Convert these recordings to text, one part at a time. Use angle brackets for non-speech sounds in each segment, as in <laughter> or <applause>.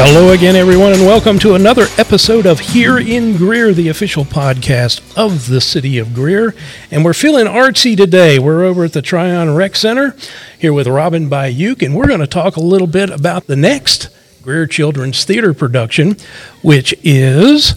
Hello again, everyone, and welcome to another episode of Here in Greer, the official podcast of the city of Greer. And we're feeling artsy today. We're over at the Tryon Rec Center here with Robin Bayuk, and we're going to talk a little bit about the next Greer Children's Theater production, which is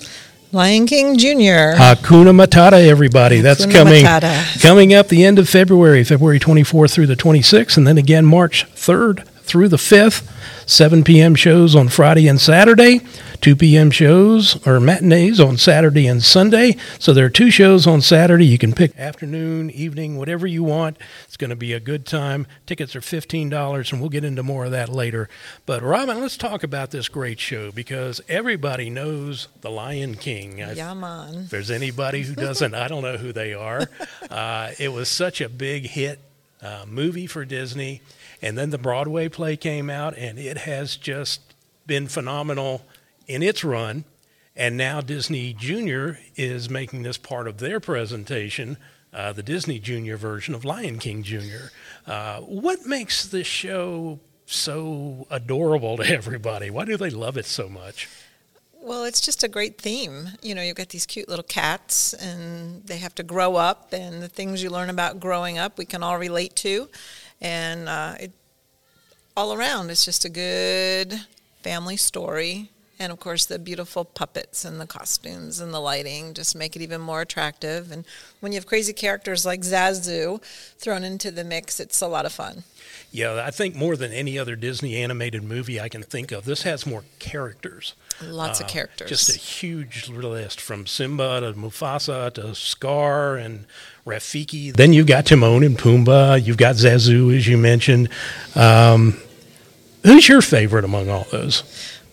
Lion King Jr. Hakuna Matata, everybody. That's coming Matata. coming up the end of February, February 24th through the 26th, and then again March 3rd through the 5th. 7 p.m. shows on Friday and Saturday, 2 p.m. shows or matinees on Saturday and Sunday. So there are two shows on Saturday. You can pick afternoon, evening, whatever you want. It's going to be a good time. Tickets are $15, and we'll get into more of that later. But Robin, let's talk about this great show because everybody knows The Lion King. Yeah, man. if there's anybody who doesn't, I don't know who they are. <laughs> Uh, it was such a big hit uh, movie for Disney. And then the Broadway play came out, and it has just been phenomenal in its run. And now Disney Junior is making this part of their presentation, uh, the Disney Junior version of Lion King Junior. Uh, what makes this show so adorable to <laughs> everybody? Why do they love it so much? Well, it's just a great theme. You know, you've got these cute little cats, and they have to grow up, and the things you learn about growing up, we can all relate to. And uh, it, all around, it's just a good family story. And of course, the beautiful puppets and the costumes and the lighting just make it even more attractive. And when you have crazy characters like Zazu thrown into the mix, it's a lot of fun. Yeah, I think more than any other Disney animated movie I can think of, this has more characters. Lots of Uh, characters. Just a huge list from Simba to Mufasa to Scar and Rafiki. Then you've got Timon and Pumbaa. You've got Zazu, as you mentioned. Um, who's your favorite among all those?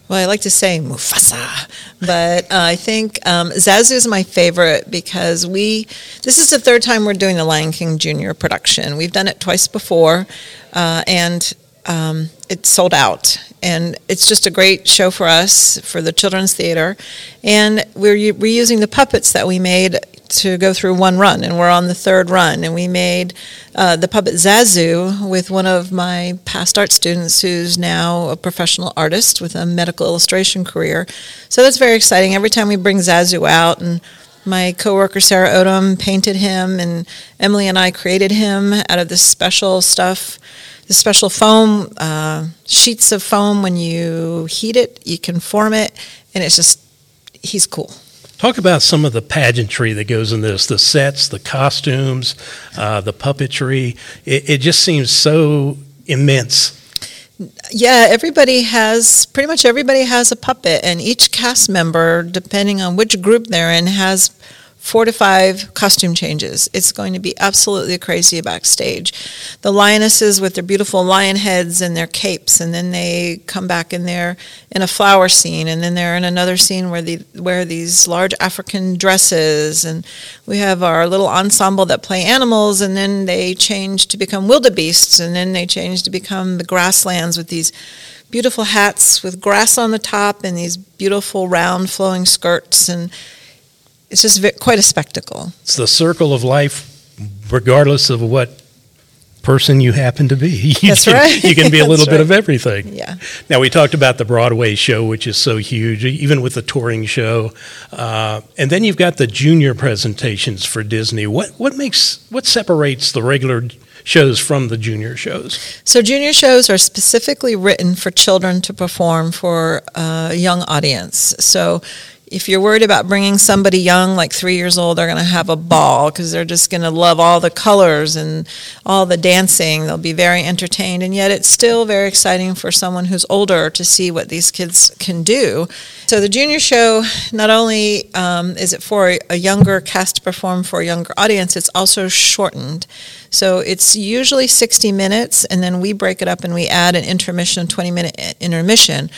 Well, I like to say Mufasa, but uh, I think um, Zazu is my favorite because we. This is the third time we're doing the Lion King Junior production. We've done it twice before, uh, and um, it sold out. And it's just a great show for us for the children's theater, and we're reusing the puppets that we made to go through one run, and we're on the third run. And we made uh, the puppet Zazu with one of my past art students who's now a professional artist with a medical illustration career. So that's very exciting. Every time we bring Zazu out, and my coworker Sarah Odom painted him, and Emily and I created him out of this special stuff. The special foam uh, sheets of foam. When you heat it, you can form it, and it's just he's cool. Talk about some of the pageantry that goes in this the sets, the costumes, uh, the puppetry. It, it just seems so immense. Yeah, everybody has pretty much everybody has a puppet, and each cast member, depending on which group they're in, has four to five costume changes. It's going to be absolutely crazy backstage. The lionesses with their beautiful lion heads and their capes, and then they come back and they're in a flower scene, and then they're in another scene where they wear these large African dresses, and we have our little ensemble that play animals, and then they change to become wildebeests, and then they change to become the grasslands with these beautiful hats with grass on the top and these beautiful round flowing skirts, and it's just ve- quite a spectacle. It's the circle of life, regardless of what person you happen to be. <laughs> You That's can, right. You can be a little bit of everything. Yeah. Now we talked about the Broadway show, which is so huge, even with the touring show, uh, and then you've got the junior presentations for Disney. What what makes what separates the regular shows from the junior shows? So junior shows are specifically written for children to perform for a young audience. So if you're worried about bringing somebody young, like three years old, they're going to have a ball because they're just going to love all the colors and all the dancing. They'll be very entertained, and yet it's still very exciting for someone who's older to see what these kids can do. So the junior show, not only um, is it for a younger cast to perform for a younger audience, it's also shortened. So it's usually 60 minutes, and then we break it up and we add an intermission, 20 minute intermission,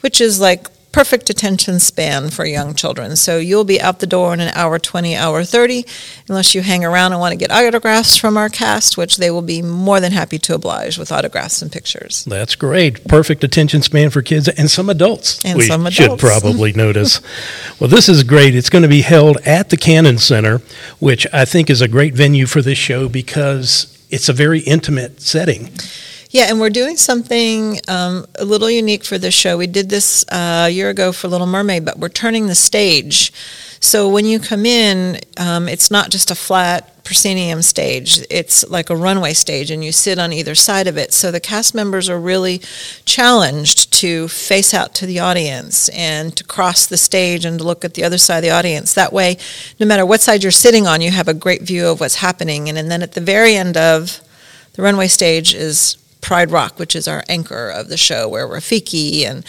which is like perfect attention span for young children. So you'll be out the door in an hour 20, hour 30, unless you hang around and want to get autographs from our cast, which they will be more than happy to oblige with autographs and pictures. That's great. Perfect attention span for kids and some adults. And we some adults. should probably <laughs> notice. Well, this is great. It's going to be held at the Cannon Center, which I think is a great venue for this show because it's a very intimate setting. Yeah, and we're doing something um, a little unique for this show. We did this uh, a year ago for Little Mermaid, but we're turning the stage. So when you come in, um, it's not just a flat proscenium stage. It's like a runway stage, and you sit on either side of it. So the cast members are really challenged to face out to the audience and to cross the stage and to look at the other side of the audience. That way, no matter what side you're sitting on, you have a great view of what's happening. And, and then at the very end of the runway stage is Pride Rock, which is our anchor of the show, where Rafiki and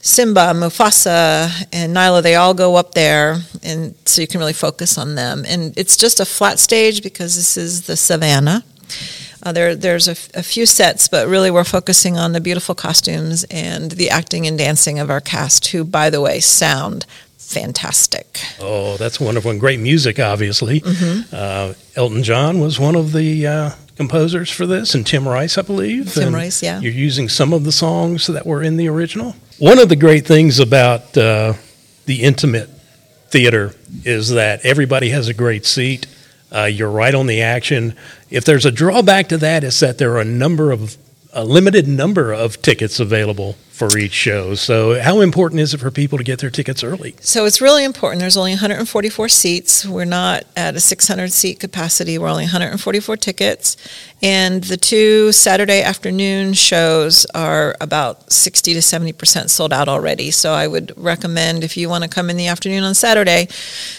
Simba, Mufasa, and Nala, they all go up there, and so you can really focus on them. And it's just a flat stage because this is the savannah. Uh, there, there's a, f- a few sets, but really we're focusing on the beautiful costumes and the acting and dancing of our cast, who, by the way, sound fantastic. Oh, that's wonderful. And great music, obviously. Uh, Elton John was one of the uh, composers for this, and Tim Rice, I believe. Tim And Rice, yeah. You're using some of the songs that were in the original. One of the great things about uh, the intimate theater is that everybody has a great seat. Uh, you're right on the action. If there's a drawback to that, it's that there are a number of a limited number of tickets available for each show. So, how important is it for people to get their tickets early? So it's really important. There's only 144 seats. We're not at a 600 seat capacity. We're only 144 tickets. And the two Saturday afternoon shows are about 60 to 70% sold out already. So I would recommend if you want to come in the afternoon on Saturday,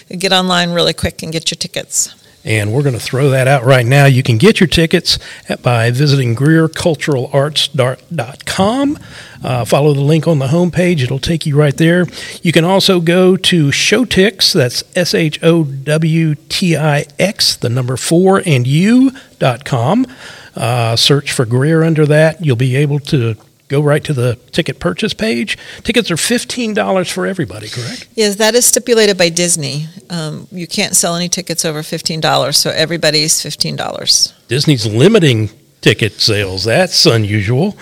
get online really quick and get your tickets. And we're going to throw that out right now. You can get your tickets at, by visiting GreerCulturalArts.com. Uh, follow the link on the homepage, it'll take you right there. You can also go to Showtix, that's S H O W T I X, the number four, and you.com. Uh, search for Greer under that. You'll be able to go right to the ticket purchase page. Tickets are $15 for everybody, correct? Yes, that is stipulated by Disney. Um, you can't sell any tickets over $15, so everybody's $15. Disney's limiting ticket sales. That's unusual.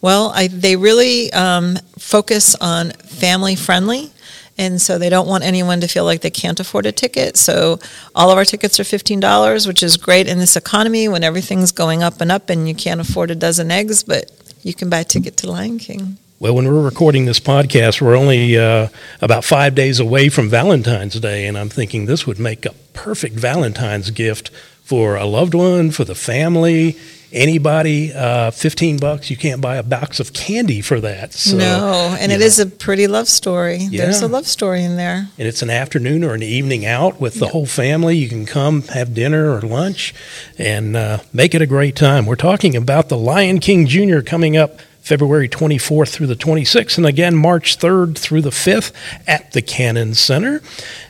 Well, I, they really um, focus on family friendly, and so they don't want anyone to feel like they can't afford a ticket. So all of our tickets are fifteen dollars, which is great in this economy when everything's going up and up, and you can't afford a dozen eggs, but you can buy a ticket to Lion King. Well, when we're recording this podcast, we're only uh, about five days away from Valentine's Day, and I'm thinking this would make a perfect Valentine's gift for a loved one, for the family, anybody. Uh, Fifteen bucks, you can't buy a box of candy for that. So, no, and it know. is a pretty love story. There's a love story in there. and it's an afternoon or an evening out with the whole family. You can come have dinner or lunch and uh, make it a great time. We're talking about the Lion King Jr. coming up February 24th through the 26th, and again March 3rd through the 5th at the Cannon Center.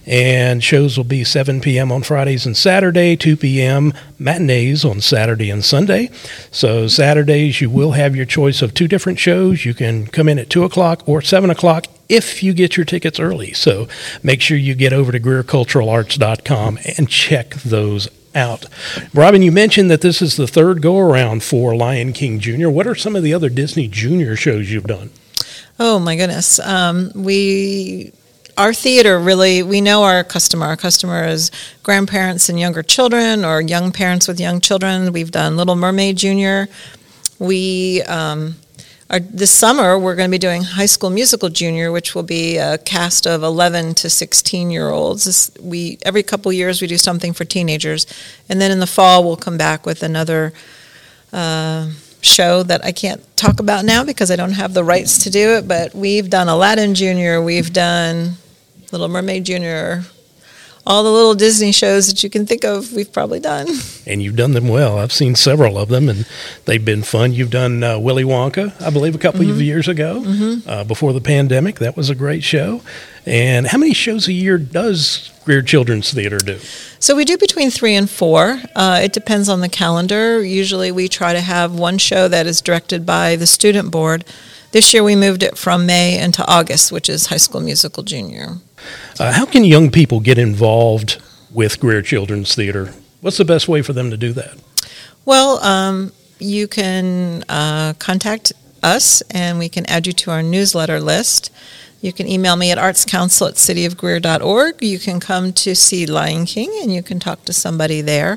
And shows will be 7 p.m. on Fridays and Saturday, 2 p.m. matinees on Saturday and Sunday. So Saturdays you will have your choice of two different shows. You can come in at 2 o'clock or 7 o'clock if you get your tickets early. So make sure you get over to GreerCulturalArts.com and check those out. Robin, you mentioned that this is the third go around for Lion King Jr. What are some of the other Disney Junior shows you've done? Oh my goodness. Um, we our theater really we know our customer. Our customer is grandparents and younger children, or young parents with young children. We've done Little Mermaid Junior. We um, are this summer we're going to be doing High School Musical Junior, which will be a cast of 11 to 16 year olds. This, we every couple years we do something for teenagers, and then in the fall we'll come back with another. Uh, show that I can't talk about now because I don't have the rights to do it, but we've done Aladdin Junior, we've done Little Mermaid Junior, all the little Disney shows that you can think of, we've probably done. <laughs> And you've done them well. I've seen several of them, and they've been fun. You've done uh, Willy Wonka, I believe, a couple of years ago uh, before the pandemic. That was a great show. And how many shows a year does Greer Children's Theater do? So we do between three and four. Uh, it depends on the calendar. Usually we try to have one show that is directed by the student board. This year we moved it from May into August, which is High School Musical Junior. Uh, how can young people get involved with Greer Children's Theater? What's the best way for them to do that? Well, um, you can uh, contact us and we can add you to our newsletter list. You can email me at artscouncil at cityofgreer.org. You can come to see Lion King and you can talk to somebody there.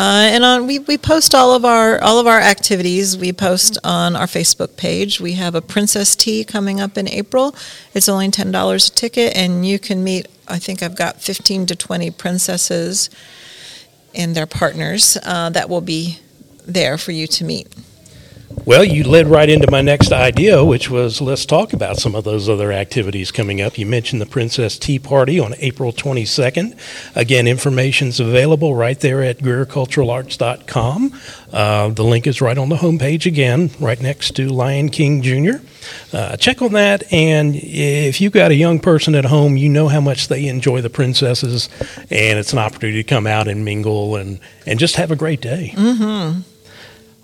Uh, and on we, we post all of our all of our activities. We post on our Facebook page. We have a Princess Tea coming up in April. It's only ten dollars a ticket, and you can meet. I think I've got fifteen to twenty princesses and their partners uh, that will be there for you to meet. Well, you led right into my next idea, which was let's talk about some of those other activities coming up. You mentioned the Princess Tea Party on April 22nd. Again, information's available right there at GreerCulturalArts.com. Uh, the link is right on the homepage again, right next to Lion King Jr. Uh, check on that, and if you've got a young person at home, you know how much they enjoy the princesses, and it's an opportunity to come out and mingle and, and just have a great day. Mm-hmm.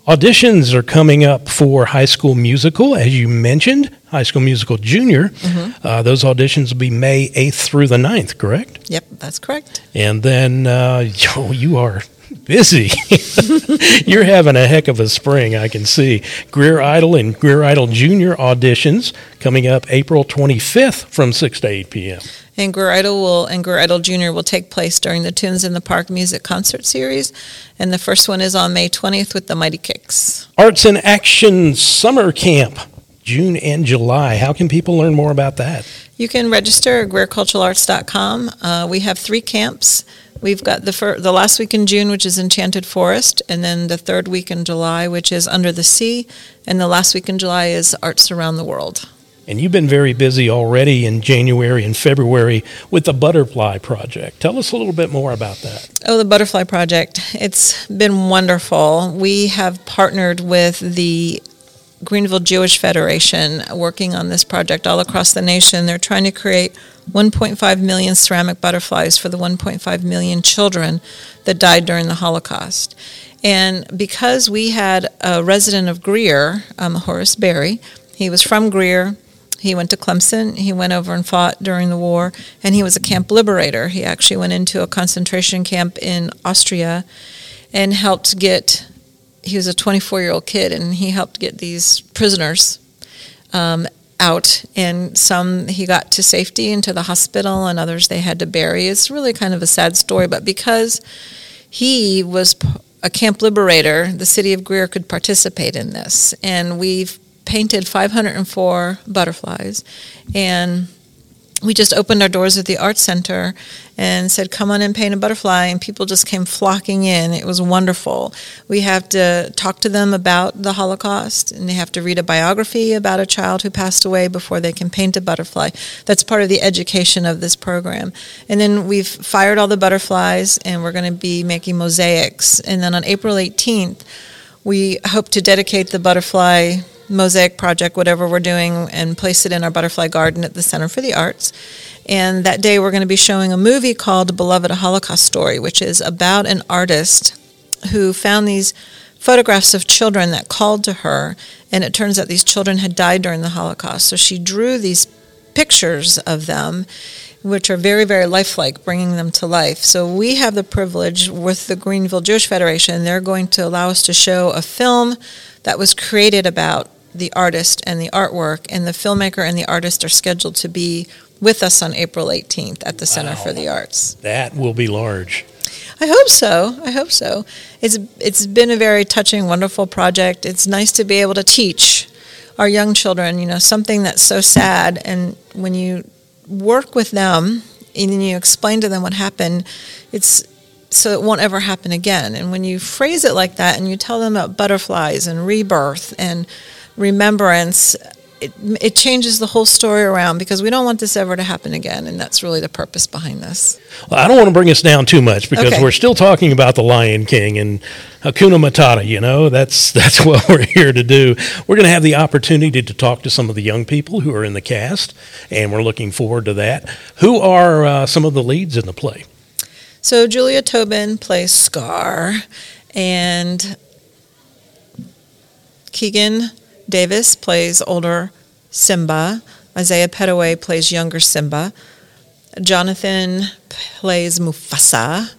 Auditions are coming up for High School Musical, as you mentioned, High School Musical Junior. Mm-hmm. Uh, those auditions will be May 8th through the 9th, correct? Yep, that's correct. And then, uh, oh, <laughs> you are busy. <laughs> You're having a heck of a spring, I can see. Greer Idol and Greer Idol Junior auditions coming up April 25th from 6 to 8 p.m. And Greer Idol will and Greer Idol Junior will take place during the Tunes in the Park music concert series, and the first one is on May 20th with the Mighty Kicks. Arts in Action Summer Camp, June and July. How can people learn more about that? You can register at GreerCulturalArts.com. Uh, we have three camps. We've got the fir- the last week in June, which is Enchanted Forest, and then the third week in July, which is Under the Sea, and the last week in July is Arts Around the World. And you've been very busy already in January and February with the Butterfly Project. Tell us a little bit more about that. Oh, the Butterfly Project. It's been wonderful. We have partnered with the Greenville Jewish Federation working on this project all across the nation. They're trying to create 1.5 million ceramic butterflies for the 1.5 million children that died during the Holocaust. And because we had a resident of Greer, um, Horace Berry, he was from Greer, he went to Clemson. He went over and fought during the war, and he was a camp liberator. He actually went into a concentration camp in Austria and helped get. He was a 24 year old kid, and he helped get these prisoners um, out. And some he got to safety into the hospital, and others they had to bury. It's really kind of a sad story, but because he was a camp liberator, the city of Greer could participate in this, and we've painted 504 butterflies and we just opened our doors at the art center and said come on and paint a butterfly and people just came flocking in. It was wonderful. We have to talk to them about the holocaust and they have to read a biography about a child who passed away before they can paint a butterfly. That's part of the education of this program. And then we've fired all the butterflies and we're going to be making mosaics. And then on april 18th we hope to dedicate the butterfly mosaic project, whatever we're doing, and place it in our butterfly garden at the Center for the Arts. And that day, we're going to be showing a movie called Beloved a Holocaust Story, which is about an artist who found these photographs of children that called to her. And it turns out these children had died during the Holocaust. So she drew these pictures of them which are very, very lifelike, bringing them to life. So we have the privilege with the Greenville Jewish Federation, they're going to allow us to show a film that was created about the artist and the artwork, and the filmmaker and the artist are scheduled to be with us on April 18th at the Center Wow. for the Arts. That will be large. I hope so. I hope so. It's it's been a very touching, wonderful project. It's nice to be able to teach our young children, you know, something that's so sad, and when you work with them and you explain to them what happened, it's so it won't ever happen again. And when you phrase it like that, and you tell them about butterflies and rebirth and remembrance. It, it changes the whole story around because we don't want this ever to happen again, and that's really the purpose behind this. Well, I don't want to bring us down too much because Okay. we're still talking about the Lion King and Hakuna Matata. You know, that's <laughs> that's what we're here to do. We're going to have the opportunity to talk to some of the young people who are in the cast, and we're looking forward to that. Who are uh, some of the leads in the play? So Julia Tobin plays Scar, and Keegan Davis plays older Simba. Isaiah Petaway plays younger Simba. Jonathan plays Mufasa.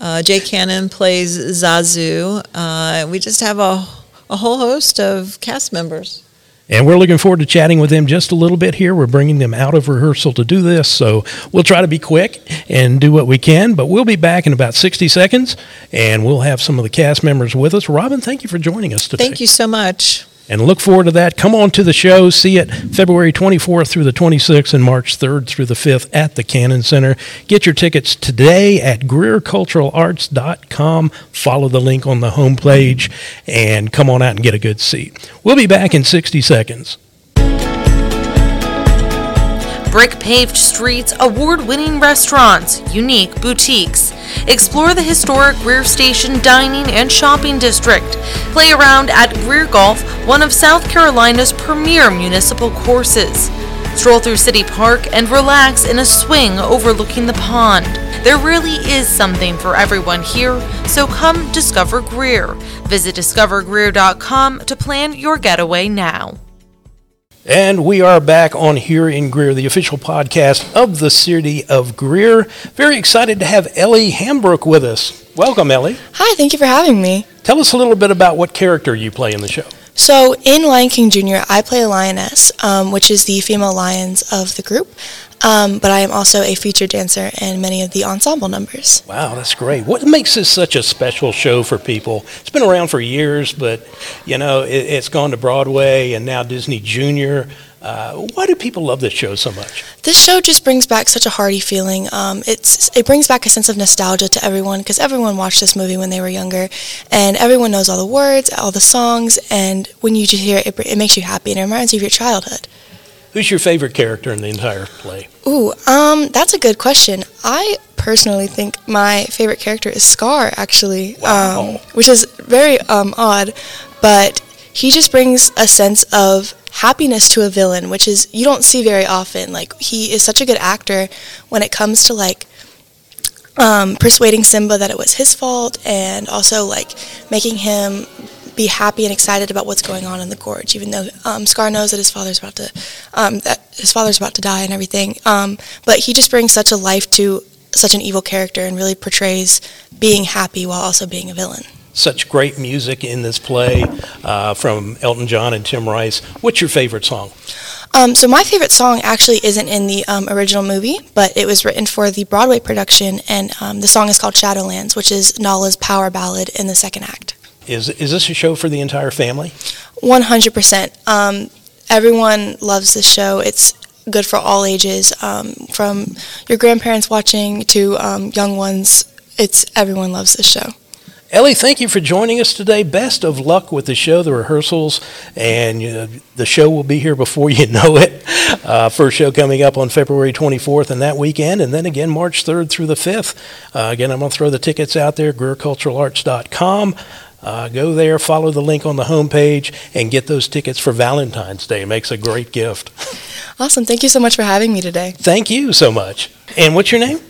Uh, Jay Cannon plays Zazu. Uh, we just have a, a whole host of cast members. And we're looking forward to chatting with them just a little bit here. We're bringing them out of rehearsal to do this, so we'll try to be quick and do what we can. But we'll be back in about 60 seconds, and we'll have some of the cast members with us. Robin, thank you for joining us today. Thank you so much and look forward to that. Come on to the show. See it February 24th through the 26th and March 3rd through the 5th at the Cannon Center. Get your tickets today at GreerCulturalArts.com. Follow the link on the homepage and come on out and get a good seat. We'll be back in 60 seconds brick paved streets, award winning restaurants, unique boutiques. Explore the historic Greer Station dining and shopping district. Play around at Greer Golf, one of South Carolina's premier municipal courses. Stroll through City Park and relax in a swing overlooking the pond. There really is something for everyone here, so come discover Greer. Visit discovergreer.com to plan your getaway now. And we are back on Here in Greer, the official podcast of the city of Greer. Very excited to have Ellie Hambrook with us. Welcome, Ellie. Hi, thank you for having me. Tell us a little bit about what character you play in the show. So, in Lion King Jr., I play a lioness, um, which is the female lions of the group. Um, but I am also a featured dancer in many of the ensemble numbers. Wow, that's great. What makes this such a special show for people? It's been around for years, but you know it, has gone to Broadway and now Disney Junior. Uh, why do people love this show so much? This show just brings back such a hearty feeling. Um, it's it brings back a sense of nostalgia to everyone because everyone watched this movie when they were younger, and everyone knows all the words, all the songs, and when you just hear it, it, it makes you happy and it reminds you of your childhood. Who's your favorite character in the entire play? Ooh, um, that's a good question. I personally think my favorite character is Scar, actually, wow. um, which is very um, odd, but he just brings a sense of happiness to a villain, which is you don't see very often. Like he is such a good actor when it comes to like um, persuading Simba that it was his fault, and also like making him be happy and excited about what's going on in the gorge, even though um, Scar knows that his father's about to um, that his father's about to die and everything. Um, but he just brings such a life to such an evil character and really portrays being happy while also being a villain. Such great music in this play uh, from Elton John and Tim Rice. What's your favorite song? Um, so my favorite song actually isn't in the um, original movie, but it was written for the Broadway production, and um, the song is called Shadowlands, which is Nala's power ballad in the second act. Is is this a show for the entire family? One hundred percent. Um, everyone loves this show. It's good for all ages, um, from your grandparents watching to um, young ones. It's everyone loves this show. Ellie, thank you for joining us today. Best of luck with the show, the rehearsals, and uh, the show will be here before you know it. Uh, first show coming up on February 24th and that weekend, and then again March 3rd through the 5th. Uh, again, I'm going to throw the tickets out there, GreerCulturalArts.com. Uh, go there, follow the link on the homepage, and get those tickets for Valentine's Day. It makes a great gift. Awesome. Thank you so much for having me today. Thank you so much. And what's your name?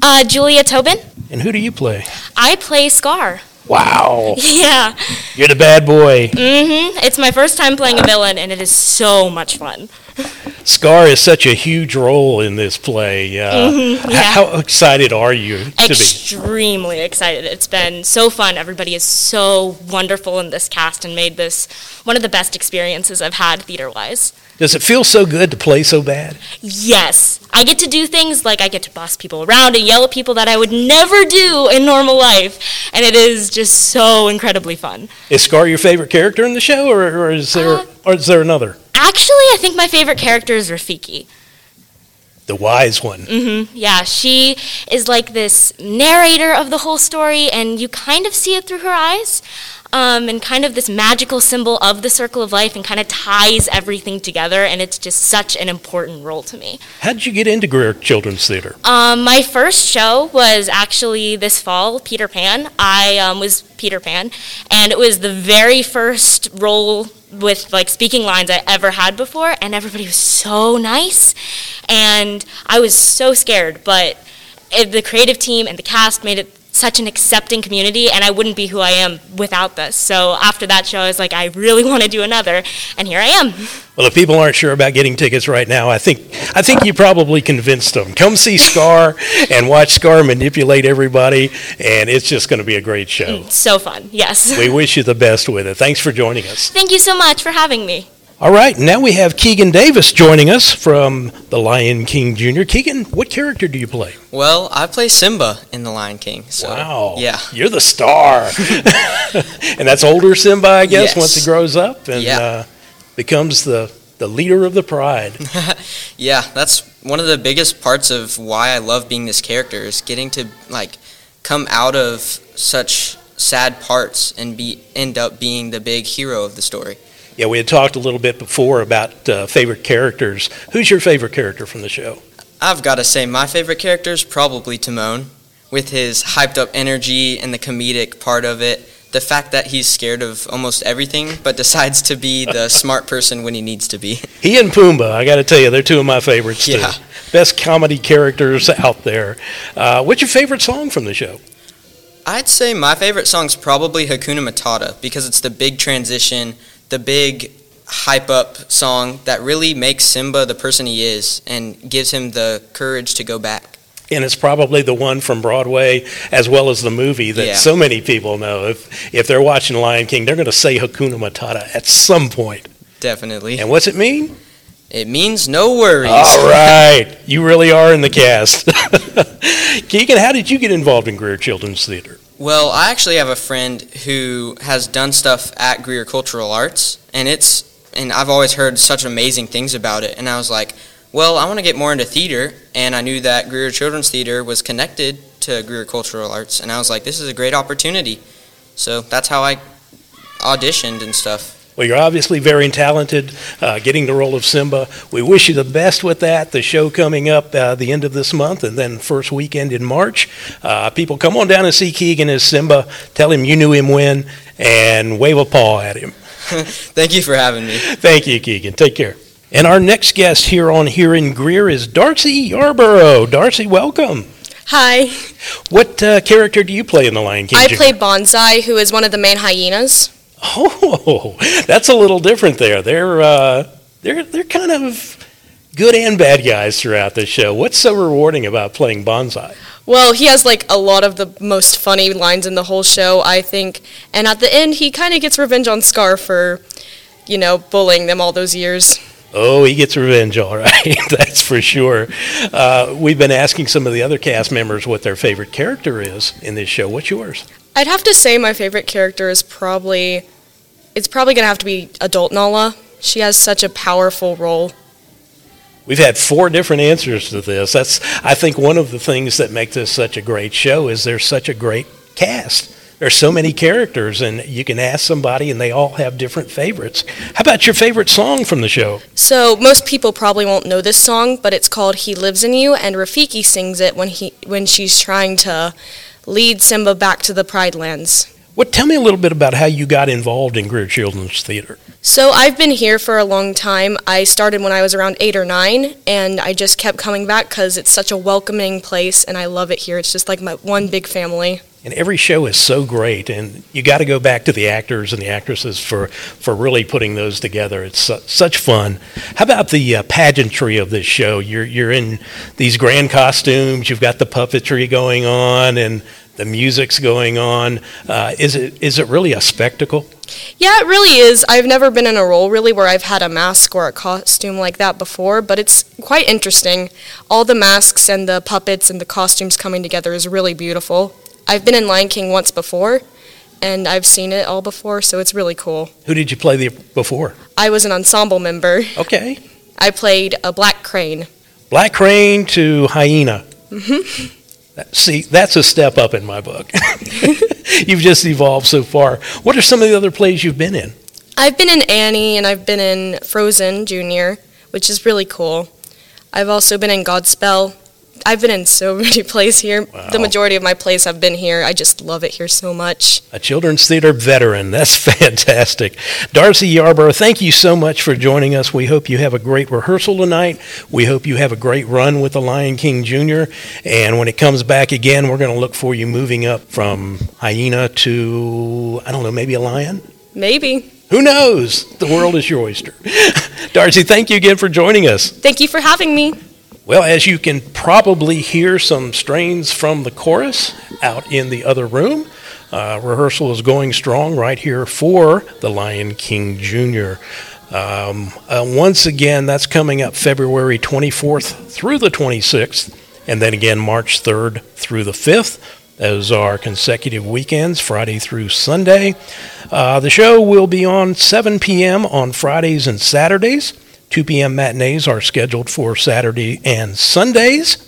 Uh, Julia Tobin. And who do you play? I play Scar. Wow. Yeah. You're the bad boy. Mm-hmm. It's my first time playing a villain, and it is so much fun. Scar is such a huge role in this play. Uh, mm-hmm, yeah. How excited are you to be Extremely excited. It's been so fun. Everybody is so wonderful in this cast and made this one of the best experiences I've had theater wise. Does it feel so good to play so bad? Yes. I get to do things like I get to boss people around and yell at people that I would never do in normal life. And it is just so incredibly fun. Is Scar your favorite character in the show, or, or is, there, uh, or is there another? Actually, I think my favorite character is Rafiki. The wise one. Mm-hmm. Yeah, she is like this narrator of the whole story, and you kind of see it through her eyes um, and kind of this magical symbol of the circle of life and kind of ties everything together. And it's just such an important role to me. How did you get into Greer Children's Theater? Um, my first show was actually this fall, Peter Pan. I um, was Peter Pan, and it was the very first role with like speaking lines I ever had before, and everybody was so nice, and I was so scared, but it, the creative team and the cast made it such an accepting community, and I wouldn't be who I am without this. So after that show, I was like, I really <laughs> want to do another, and here I am. Well, if people aren't sure about getting tickets right now, I think I think you probably convinced them. Come see Scar and watch Scar manipulate everybody, and it's just going to be a great show. Mm, so fun, yes. We <laughs> wish you the best with it. Thanks for joining us. Thank you so much for having me. All right, now we have Keegan Davis joining us from The Lion King Jr. Keegan, what character do you play? Well, I play Simba in The Lion King. So, wow. Yeah. You're the star. <laughs> and that's older Simba, I guess, Yes. once he grows up and Yeah. uh, becomes the, the leader of the pride. <laughs> Yeah, that's one of the biggest parts of why I love being this character is getting to like come out of such sad parts and be end up being the big hero of the story. Yeah, we had talked a little bit before about uh, favorite characters. Who's your favorite character from the show? I've got to say my favorite character is probably Timon with his hyped up energy and the comedic part of it. The fact that he's scared of almost everything but decides to be the <laughs> smart person when he needs to be. He and Pumbaa, I got to tell you, they're two of my favorites Yeah. too. Best comedy characters out there. Uh, what's your favorite song from the show? I'd say my favorite song's probably Hakuna Matata because it's the big transition, the big hype up song that really makes Simba the person he is and gives him the courage to go back. And it's probably the one from Broadway as well as the movie that Yeah. so many people know. If if they're watching Lion King, they're going to say Hakuna Matata at some point. Definitely. And what's it mean? It means no worries. All right, you really are in the cast. <laughs> Keegan, how did you get involved in Greer Children's Theater? Well, I actually have a friend who has done stuff at Greer Cultural Arts, and it's and I've always heard such amazing things about it. And I was like, well, I want to get more into theater, and I knew that Greer Children's Theater was connected to Greer Cultural Arts, and I was like, this is a great opportunity. So that's how I auditioned and stuff. Well, you're obviously very talented, uh, getting the role of Simba. We wish you the best with that. The show coming up uh, the end of this month and then first weekend in March. Uh, people, come on down and see Keegan as Simba. Tell him you knew him when and wave a paw at him. <laughs> Thank you for having me. Thank you, Keegan. Take care. And our next guest here on Here in Greer is Darcy Yarborough. Darcy, welcome. Hi, What uh, character do you play in The Lion King? I Jr.? play Banzai, who is one of the main hyenas. Oh, that's a little different there. They're uh, they're they're kind of good and bad guys throughout the show. What's so rewarding about playing Banzai? Well, he has like a lot of the most funny lines in the whole show, I think. And at the end, he kind of gets revenge on Scar for, you know, bullying them all those years. Oh, he gets revenge, <laughs> all right. That's for sure. Uh, we've been asking some of the other cast members what their favorite character is in this show. What's yours? I'd have to say my favorite character is probably, it's probably going to have to be Adult Nala. She has such a powerful role. We've had four different answers to this. That's, I think, one of the things that make this such a great show is there's such a great cast. There's so many characters, and you can ask somebody, and they all have different favorites. How about your favorite song from the show? So most people probably won't know this song, but it's called "He Lives in You," and Rafiki sings it when he when she's trying to lead Simba back to the Pride Lands. What? Tell me a little bit about how you got involved in Greer Children's Theater. So I've been here for a long time. I started when I was around eight or nine, and I just kept coming back because it's such a welcoming place, and I love it here. It's just like my one big family. And every show is so great, and you got to go back to the actors and the actresses for, for really putting those together. It's su- such fun. How about the uh, pageantry of this show? You're you're in these grand costumes. You've got the puppetry going on, and the music's going on. Uh, is it is it really a spectacle? Yeah, it really is. I've never been in a role really where I've had a mask or a costume like that before, but it's quite interesting. All the masks and the puppets and the costumes coming together is really beautiful. I've been in Lion King once before, and I've seen it all before, so it's really cool. Who did you play the, before? I was an ensemble member. Okay, I played a black crane. Black Crane to Hyena. Mm-hmm. See, that's a step up in my book. <laughs> you've just evolved so far. What are some of the other plays you've been in? I've been in Annie and I've been in Frozen Junior, which is really cool. I've also been in Godspell. I've been in so <laughs> many plays here. Wow. The majority of my plays have been here. I just love it here so much. A children's theater veteran. That's <laughs> fantastic. Darcy Yarborough, thank you so much for joining us. We hope you have a great rehearsal tonight. We hope you have a great run with the Lion King Jr. And when it comes back again, we're going to look for you moving up from hyena to, I don't know, maybe a lion? Maybe. Who knows? The world is your oyster. <laughs> Darcy, thank you again for joining us. Thank you for having me. Well, as you can probably hear some strains from the chorus out in the other room, uh, rehearsal is going strong right here for The Lion King Jr. Um, uh, once again, that's coming up February 24th through the 26th, and then again March 3rd through the 5th. Those are consecutive weekends, Friday through Sunday. Uh, the show will be on 7 p.m. on Fridays and Saturdays. 2 p.m. matinees are scheduled for Saturday and Sundays.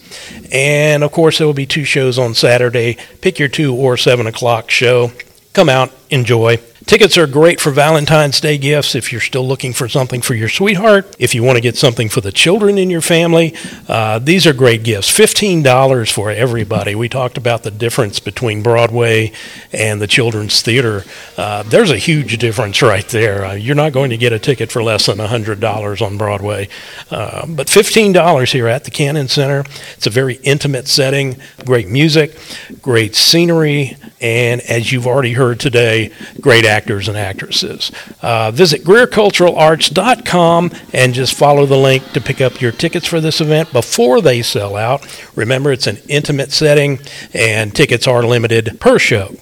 And of course, there will be two shows on Saturday. Pick your 2 or 7 o'clock show. Come out, enjoy. Tickets are great for Valentine's Day gifts if you're still looking for something for your sweetheart. If you want to get something for the children in your family, uh, these are great gifts. $15 for everybody. We talked about the difference between Broadway and the Children's Theater. Uh, there's a huge difference right there. Uh, you're not going to get a ticket for less than $100 on Broadway. Uh, but $15 here at the Cannon Center. It's a very intimate setting, great music, great scenery, and as you've already heard today, great actors and actresses. Uh, visit GreerCulturalArts.com and just follow the link to pick up your tickets for this event before they sell out. Remember, it's an intimate setting and tickets are limited per show.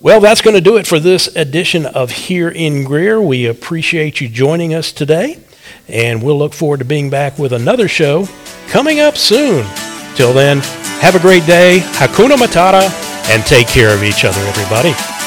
Well, that's going to do it for this edition of Here in Greer. We appreciate you joining us today, and we'll look forward to being back with another show coming up soon. Till then, have a great day, Hakuna Matata, and take care of each other, everybody.